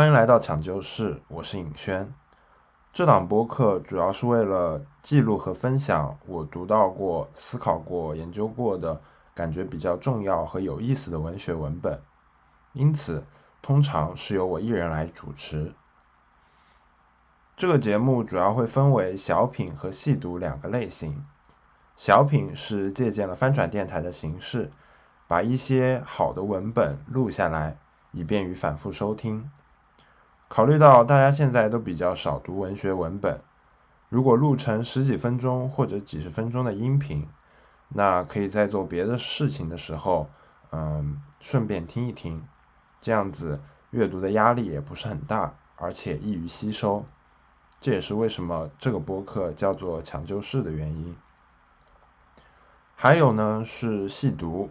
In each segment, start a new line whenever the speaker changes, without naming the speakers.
欢迎来到抢救室，我是尹轩。这档播客主要是为了记录和分享我读到过、思考过、研究过的感觉比较重要和有意思的文学文本，因此通常是由我一人来主持。这个节目主要会分为小品和细读两个类型。小品是借鉴了翻转电台的形式，把一些好的文本录下来，以便于反复收听。考虑到大家现在都比较少读文学文本，如果录成十几分钟或者几十分钟的音频，那可以在做别的事情的时候，嗯，顺便听一听，这样子阅读的压力也不是很大，而且易于吸收。这也是为什么这个播客叫做抢救室的原因。还有呢，是细读。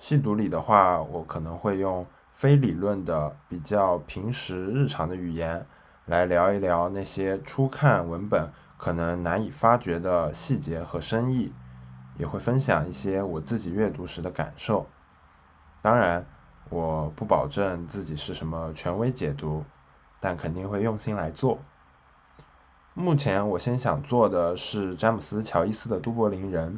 细读里的话，我可能会用非理论的、比较平时日常的语言来聊一聊那些初看文本可能难以发掘的细节和深意，也会分享一些我自己阅读时的感受。当然，我不保证自己是什么权威解读，但肯定会用心来做。目前我先想做的是詹姆斯·乔伊斯的《都柏林人》。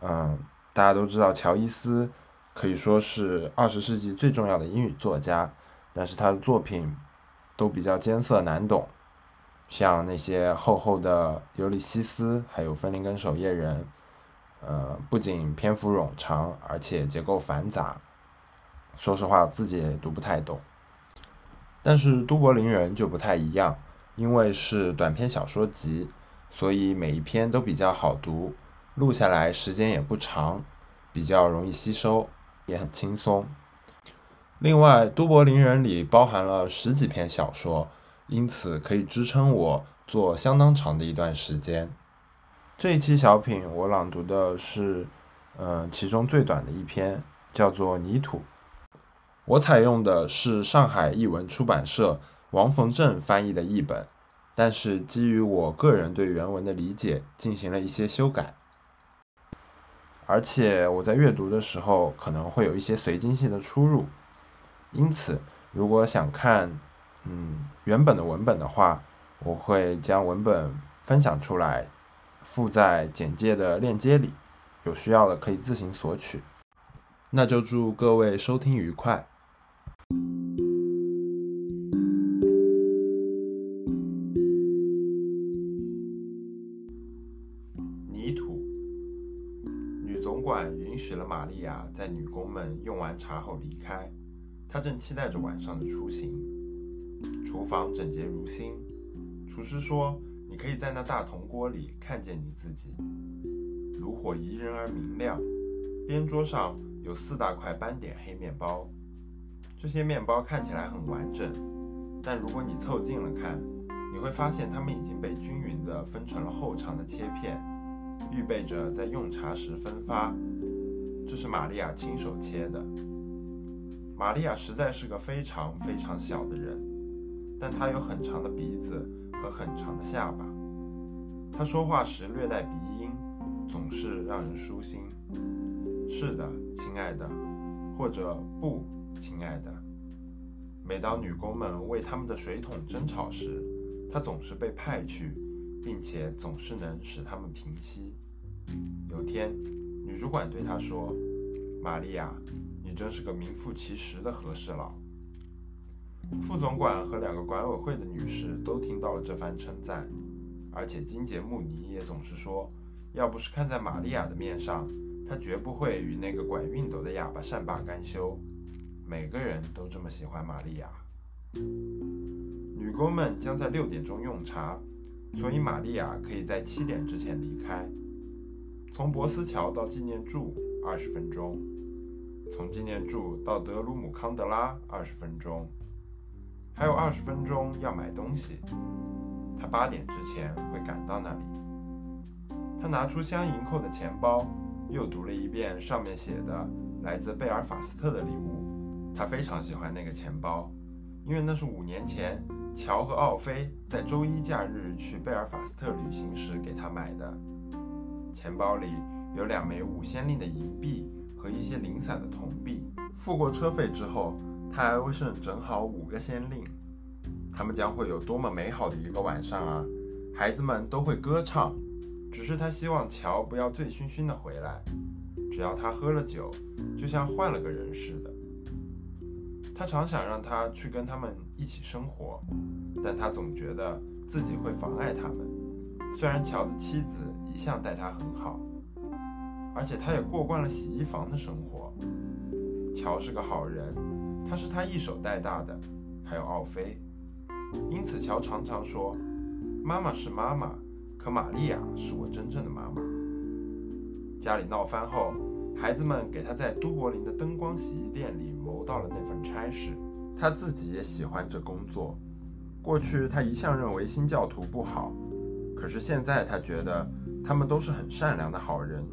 嗯，大家都知道乔伊斯可以说是二十世纪最重要的英语作家，但是他的作品都比较艰涩难懂，像那些厚厚的《尤利西斯》还有《芬林根守夜人》，呃，不仅篇幅冗长，而且结构繁杂。说实话，自己也读不太懂。但是《都柏林人》就不太一样，因为是短篇小说集，所以每一篇都比较好读。录下来时间也不长，比较容易吸收，也很轻松。另外，《都柏林人》里包含了十几篇小说，因此可以支撑我做相当长的一段时间。这一期小品我朗读的是，嗯，其中最短的一篇，叫做《泥土》。我采用的是上海译文出版社王逢正翻译的译本，但是基于我个人对原文的理解，进行了一些修改。而且我在阅读的时候可能会有一些随机性的出入，因此如果想看嗯原本的文本的话，我会将文本分享出来，附在简介的链接里，有需要的可以自行索取。那就祝各位收听愉快。茶后离开，他正期待着晚上的出行。厨房整洁如新，厨师说：“你可以在那大铜锅里看见你自己。”炉火宜人而明亮，边桌上有四大块斑点黑面包，这些面包看起来很完整，但如果你凑近了看，你会发现它们已经被均匀地分成了厚长的切片，预备着在用茶时分发。这是玛利亚亲手切的。玛利亚实在是个非常非常小的人，但她有很长的鼻子和很长的下巴。她说话时略带鼻音，总是让人舒心。是的，亲爱的，或者不，亲爱的。每当女工们为他们的水桶争吵时，她总是被派去，并且总是能使他们平息。有天。女主管对她说：“玛利亚，你真是个名副其实的和事佬。”副总管和两个管委会的女士都听到了这番称赞，而且金杰穆尼也总是说：“要不是看在玛利亚的面上，他绝不会与那个管熨斗的哑巴善罢甘休。”每个人都这么喜欢玛利亚。女工们将在六点钟用茶，所以玛利亚可以在七点之前离开。从博斯桥到纪念柱二十分钟，从纪念柱到德鲁姆康德拉二十分钟，还有二十分钟要买东西。他八点之前会赶到那里。他拿出镶银扣的钱包，又读了一遍上面写的来自贝尔法斯特的礼物。他非常喜欢那个钱包，因为那是五年前乔和奥菲在周一假日去贝尔法斯特旅行时给他买的。钱包里有两枚五先令的银币和一些零散的铜币。付过车费之后，他还会剩正好五个先令。他们将会有多么美好的一个晚上啊！孩子们都会歌唱。只是他希望乔不要醉醺醺的回来，只要他喝了酒，就像换了个人似的。他常想让他去跟他们一起生活，但他总觉得自己会妨碍他们。虽然乔的妻子一向待他很好，而且他也过惯了洗衣房的生活。乔是个好人，他是他一手带大的，还有奥菲。因此，乔常常说：“妈妈是妈妈。”可玛利亚是我真正的妈妈。家里闹翻后，孩子们给他在都柏林的灯光洗衣店里谋到了那份差事。他自己也喜欢这工作。过去他一向认为新教徒不好，可是现在他觉得他们都是很善良的好人，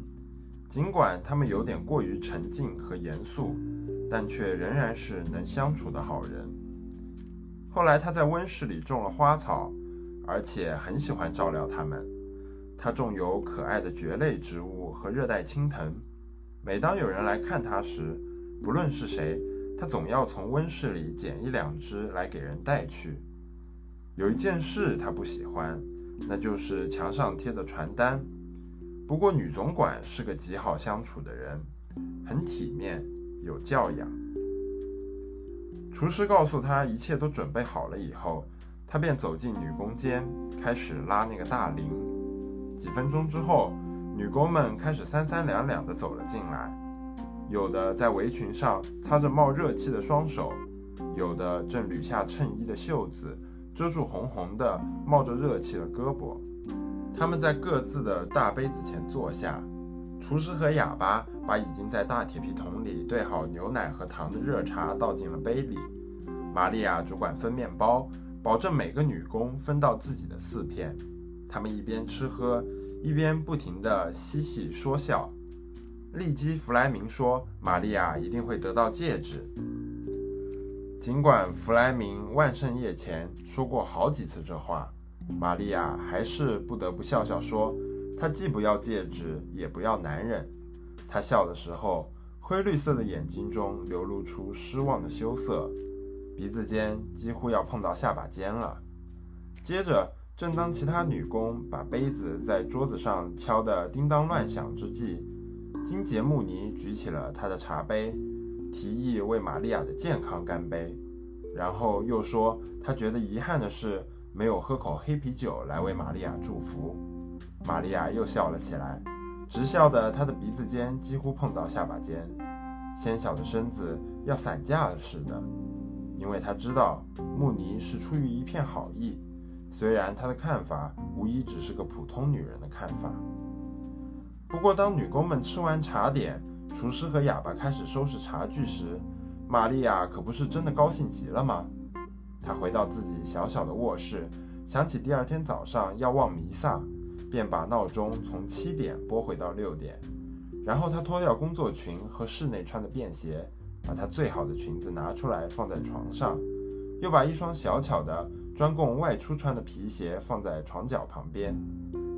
尽管他们有点过于沉静和严肃，但却仍然是能相处的好人。后来他在温室里种了花草。而且很喜欢照料它们。他种有可爱的蕨类植物和热带青藤。每当有人来看他时，不论是谁，他总要从温室里捡一两只来给人带去。有一件事他不喜欢，那就是墙上贴的传单。不过女总管是个极好相处的人，很体面，有教养。厨师告诉他一切都准备好了以后。他便走进女工间，开始拉那个大铃。几分钟之后，女工们开始三三两两地走了进来，有的在围裙上擦着冒热气的双手，有的正捋下衬衣的袖子，遮住红红的冒着热气的胳膊。他们在各自的大杯子前坐下，厨师和哑巴把已经在大铁皮桶里兑好牛奶和糖的热茶倒进了杯里。玛利亚主管分面包。保证每个女工分到自己的四片。他们一边吃喝，一边不停地嬉戏说笑。利基·弗莱明说：“玛利亚一定会得到戒指。”尽管弗莱明万圣夜前说过好几次这话，玛利亚还是不得不笑笑说：“她既不要戒指，也不要男人。”她笑的时候，灰绿色的眼睛中流露出失望的羞涩。鼻子尖几乎要碰到下巴尖了。接着，正当其他女工把杯子在桌子上敲得叮当乱响之际，金杰穆尼举起了他的茶杯，提议为玛利亚的健康干杯。然后又说，他觉得遗憾的是没有喝口黑啤酒来为玛利亚祝福。玛利亚又笑了起来，直笑得她的鼻子尖几乎碰到下巴尖，纤小的身子要散架了似的。因为他知道穆尼是出于一片好意，虽然他的看法无疑只是个普通女人的看法。不过，当女工们吃完茶点，厨师和哑巴开始收拾茶具时，玛利亚可不是真的高兴极了吗？她回到自己小小的卧室，想起第二天早上要望弥撒，便把闹钟从七点拨回到六点。然后她脱掉工作裙和室内穿的便鞋。把她最好的裙子拿出来放在床上，又把一双小巧的、专供外出穿的皮鞋放在床脚旁边。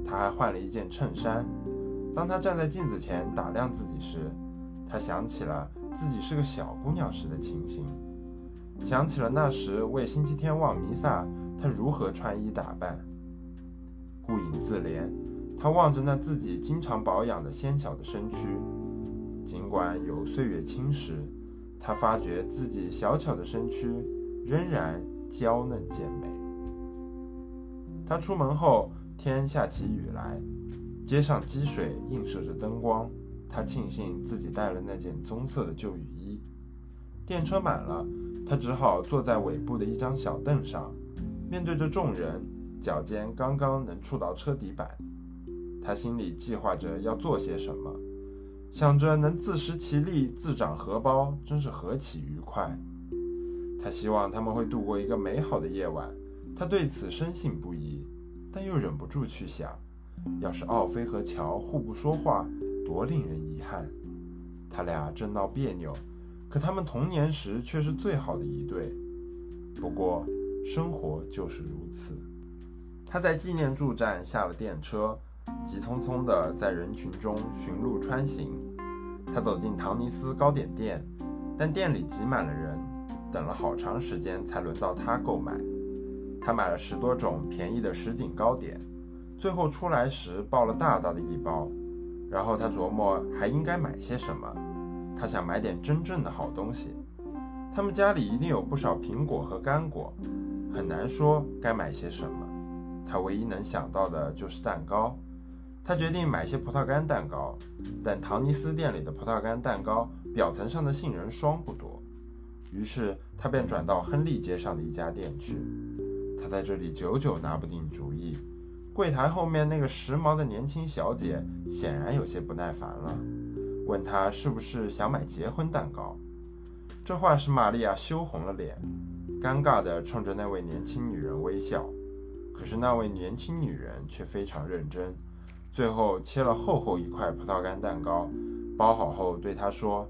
她还换了一件衬衫。当她站在镜子前打量自己时，她想起了自己是个小姑娘时的情形，想起了那时为星期天望弥撒，她如何穿衣打扮。顾影自怜，她望着那自己经常保养的纤小的身躯，尽管有岁月侵蚀。他发觉自己小巧的身躯仍然娇嫩健美。他出门后，天下起雨来，街上积水映射着灯光。他庆幸自己带了那件棕色的旧雨衣。电车满了，他只好坐在尾部的一张小凳上，面对着众人，脚尖刚刚能触到车底板。他心里计划着要做些什么。想着能自食其力、自长荷包，真是何其愉快！他希望他们会度过一个美好的夜晚，他对此深信不疑，但又忍不住去想：要是奥菲和乔互不说话，多令人遗憾！他俩正闹别扭，可他们童年时却是最好的一对。不过，生活就是如此。他在纪念柱站下了电车。急匆匆地在人群中寻路穿行，他走进唐尼斯糕点店，但店里挤满了人，等了好长时间才轮到他购买。他买了十多种便宜的什锦糕点，最后出来时抱了大大的一包。然后他琢磨还应该买些什么，他想买点真正的好东西。他们家里一定有不少苹果和干果，很难说该买些什么。他唯一能想到的就是蛋糕。他决定买些葡萄干蛋糕，但唐尼斯店里的葡萄干蛋糕表层上的杏仁霜不多，于是他便转到亨利街上的一家店去。他在这里久久拿不定主意。柜台后面那个时髦的年轻小姐显然有些不耐烦了，问他是不是想买结婚蛋糕。这话使玛利亚羞红了脸，尴尬地冲着那位年轻女人微笑。可是那位年轻女人却非常认真。最后切了厚厚一块葡萄干蛋糕，包好后对他说：“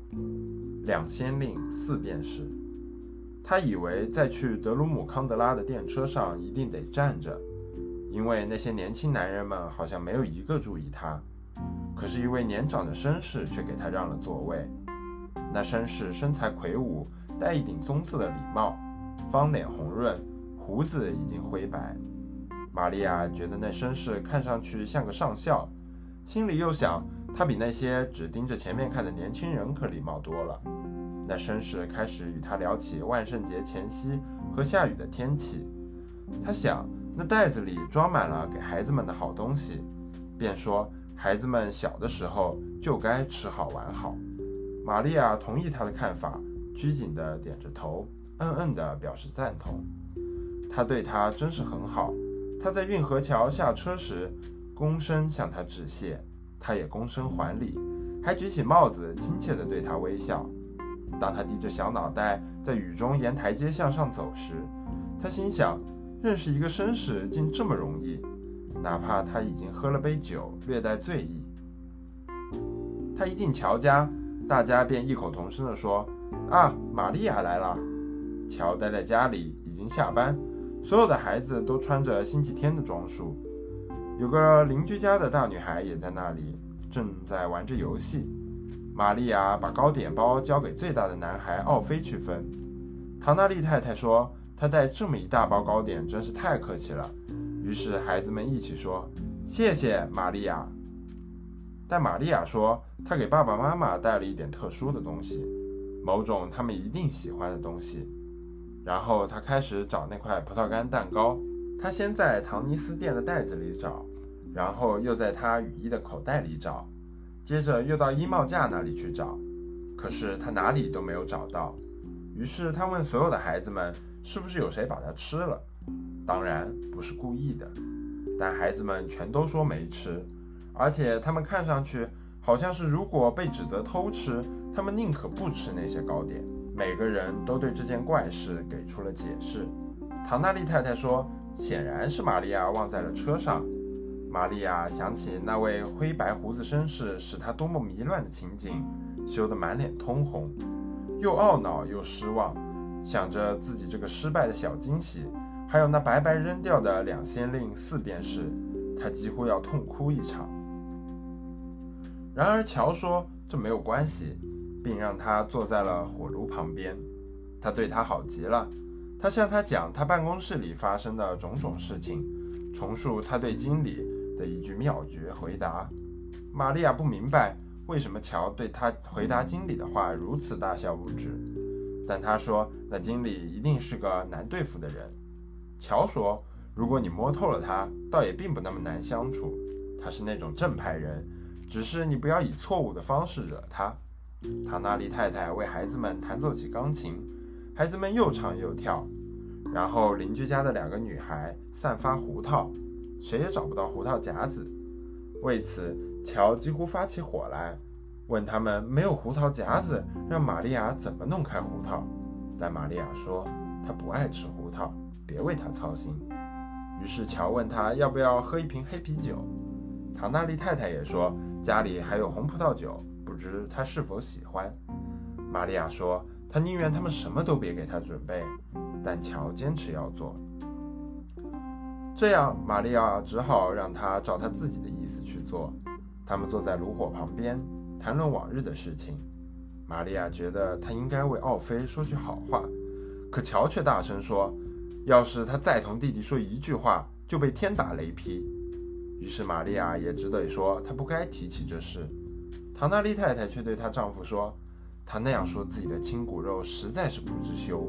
两先令四便士。”他以为在去德鲁姆康德拉的电车上一定得站着，因为那些年轻男人们好像没有一个注意他。可是，一位年长的绅士却给他让了座位。那绅士身材魁梧，戴一顶棕色的礼帽，方脸红润，胡子已经灰白。玛利亚觉得那绅士看上去像个上校，心里又想，他比那些只盯着前面看的年轻人可礼貌多了。那绅士开始与他聊起万圣节前夕和下雨的天气。他想，那袋子里装满了给孩子们的好东西，便说，孩子们小的时候就该吃好玩好。玛利亚同意他的看法，拘谨地点着头，嗯嗯地表示赞同。他对他真是很好。他在运河桥下车时，躬身向他致谢，他也躬身还礼，还举起帽子，亲切地对他微笑。当他低着小脑袋在雨中沿台阶向上走时，他心想：认识一个绅士竟这么容易，哪怕他已经喝了杯酒，略带醉意。他一进乔家，大家便异口同声地说：“啊，玛利亚来了。”乔待在家里，已经下班。所有的孩子都穿着星期天的装束，有个邻居家的大女孩也在那里，正在玩着游戏。玛利亚把糕点包交给最大的男孩奥菲去分。唐纳利太太说：“他带这么一大包糕点真是太客气了。”于是孩子们一起说：“谢谢，玛利亚。”但玛利亚说：“她给爸爸妈妈带了一点特殊的东西，某种他们一定喜欢的东西。”然后他开始找那块葡萄干蛋糕。他先在唐尼斯店的袋子里找，然后又在他雨衣的口袋里找，接着又到衣帽架那里去找。可是他哪里都没有找到。于是他问所有的孩子们：“是不是有谁把它吃了？”当然不是故意的，但孩子们全都说没吃，而且他们看上去好像是如果被指责偷吃，他们宁可不吃那些糕点。每个人都对这件怪事给出了解释。唐纳利太太说：“显然是玛利亚忘在了车上。”玛利亚想起那位灰白胡子绅士使她多么迷乱的情景，羞得满脸通红，又懊恼又失望，想着自己这个失败的小惊喜，还有那白白扔掉的两先令四便士，他几乎要痛哭一场。然而乔说：“这没有关系。”并让他坐在了火炉旁边，他对他好极了。他向他讲他办公室里发生的种种事情，重述他对经理的一句妙绝回答。玛利亚不明白为什么乔对他回答经理的话如此大笑不止，但他说那经理一定是个难对付的人。乔说，如果你摸透了他，倒也并不那么难相处。他是那种正派人，只是你不要以错误的方式惹他。唐纳利太太为孩子们弹奏起钢琴，孩子们又唱又跳。然后邻居家的两个女孩散发胡桃，谁也找不到胡桃夹子。为此，乔几乎发起火来，问他们没有胡桃夹子，让玛利亚怎么弄开胡桃。但玛利亚说她不爱吃胡桃，别为她操心。于是乔问她要不要喝一瓶黑啤酒。唐纳利太太也说家里还有红葡萄酒。不知他是否喜欢，玛利亚说：“她宁愿他们什么都别给她准备。”但乔坚持要做。这样，玛利亚只好让他照他自己的意思去做。他们坐在炉火旁边，谈论往日的事情。玛利亚觉得她应该为奥菲说句好话，可乔却大声说：“要是他再同弟弟说一句话，就被天打雷劈。于是玛利亚也只得说她不该提起这事。唐娜丽太太却对她丈夫说：“她那样说自己的亲骨肉实在是不知羞。”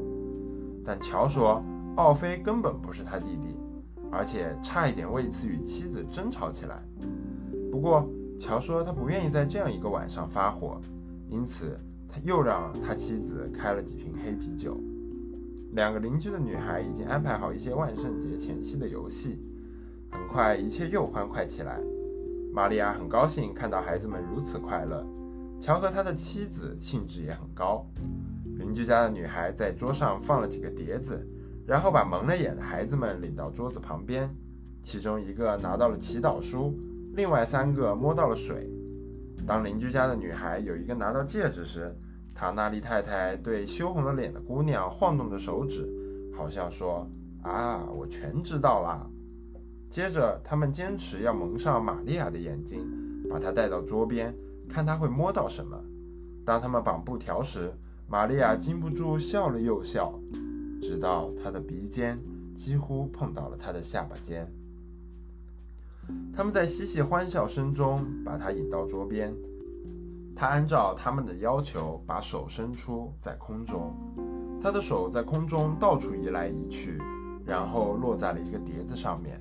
但乔说：“奥菲根本不是他弟弟，而且差一点为此与妻子争吵起来。”不过乔说他不愿意在这样一个晚上发火，因此他又让他妻子开了几瓶黑啤酒。两个邻居的女孩已经安排好一些万圣节前夕的游戏。很快，一切又欢快起来。玛利亚很高兴看到孩子们如此快乐。乔和他的妻子兴致也很高。邻居家的女孩在桌上放了几个碟子，然后把蒙了眼的孩子们领到桌子旁边。其中一个拿到了祈祷书，另外三个摸到了水。当邻居家的女孩有一个拿到戒指时，塔纳利太太对羞红了脸的姑娘晃动着手指，好像说：“啊，我全知道啦。”接着，他们坚持要蒙上玛利亚的眼睛，把她带到桌边，看她会摸到什么。当他们绑布条时，玛利亚禁不住笑了又笑，直到她的鼻尖几乎碰到了她的下巴尖。他们在嬉戏欢笑声中把他引到桌边，他按照他们的要求把手伸出在空中，他的手在空中到处移来移去，然后落在了一个碟子上面。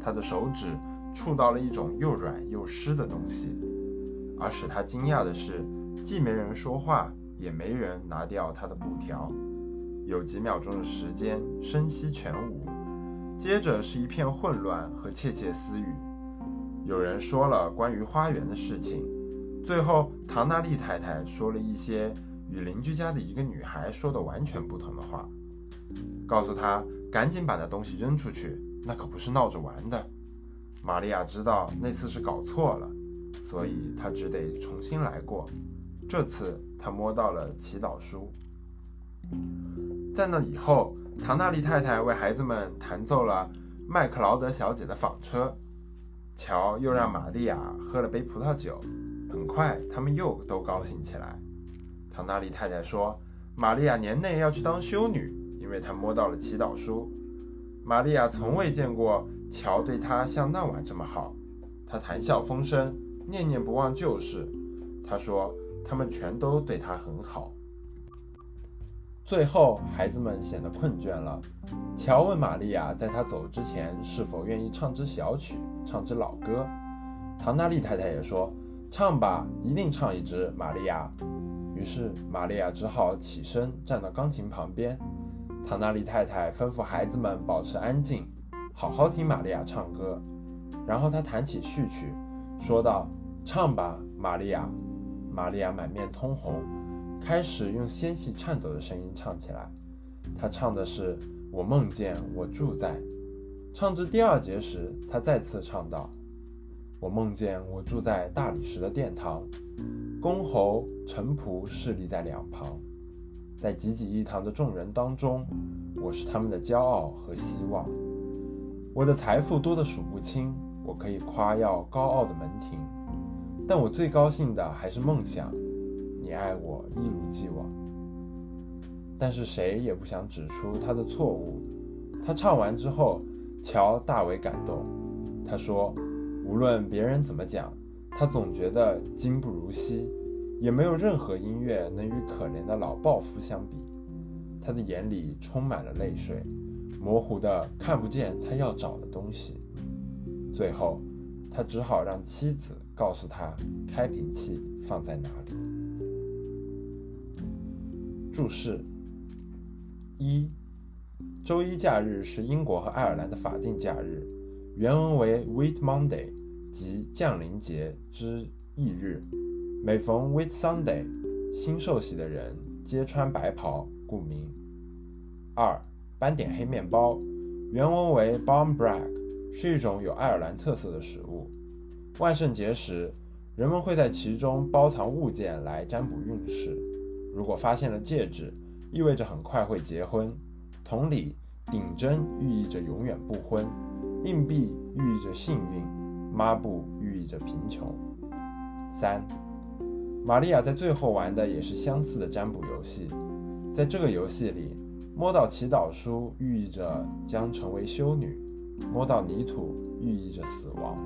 他的手指触到了一种又软又湿的东西，而使他惊讶的是，既没人说话，也没人拿掉他的布条。有几秒钟的时间，声息全无，接着是一片混乱和窃窃私语。有人说了关于花园的事情，最后唐娜丽太太说了一些与邻居家的一个女孩说的完全不同的话，告诉她赶紧把那东西扔出去。那可不是闹着玩的。玛利亚知道那次是搞错了，所以她只得重新来过。这次她摸到了祈祷书。在那以后，唐纳利太太为孩子们弹奏了麦克劳德小姐的纺车。乔又让玛利亚喝了杯葡萄酒。很快，他们又都高兴起来。唐纳利太太说：“玛利亚年内要去当修女，因为她摸到了祈祷书。”玛利亚从未见过乔对她像那晚这么好，他谈笑风生，念念不忘旧事。他说他们全都对他很好。最后，孩子们显得困倦了。乔问玛利亚，在他走之前是否愿意唱支小曲，唱支老歌。唐娜丽太太也说：“唱吧，一定唱一支。”玛利亚。于是，玛利亚只好起身站到钢琴旁边。唐纳利太太吩咐孩子们保持安静，好好听玛利亚唱歌。然后她弹起序曲，说道：“唱吧，玛利亚。”玛利亚满面通红，开始用纤细颤抖的声音唱起来。他唱的是“我梦见我住在”。唱至第二节时，他再次唱道：“我梦见我住在大理石的殿堂，公侯臣仆侍立在两旁。”在济济一堂的众人当中，我是他们的骄傲和希望。我的财富多得数不清，我可以夸耀高傲的门庭。但我最高兴的还是梦想，你爱我一如既往。但是谁也不想指出他的错误。他唱完之后，乔大为感动。他说：“无论别人怎么讲，他总觉得今不如昔。”也没有任何音乐能与可怜的老暴夫相比。他的眼里充满了泪水，模糊的看不见他要找的东西。最后，他只好让妻子告诉他开瓶器放在哪里。注释：一，周一假日是英国和爱尔兰的法定假日，原文为 Whit Monday，即降临节之翌日。每逢 Whit Sunday，新受洗的人皆穿白袍，故名。二、斑点黑面包，原文为 Barm Brag，是一种有爱尔兰特色的食物。万圣节时，人们会在其中包藏物件来占卜运势。如果发现了戒指，意味着很快会结婚。同理，顶针寓意着永远不婚，硬币寓意着幸运，抹布寓意着贫穷。三。玛利亚在最后玩的也是相似的占卜游戏，在这个游戏里，摸到祈祷书寓意着将成为修女，摸到泥土寓意着死亡。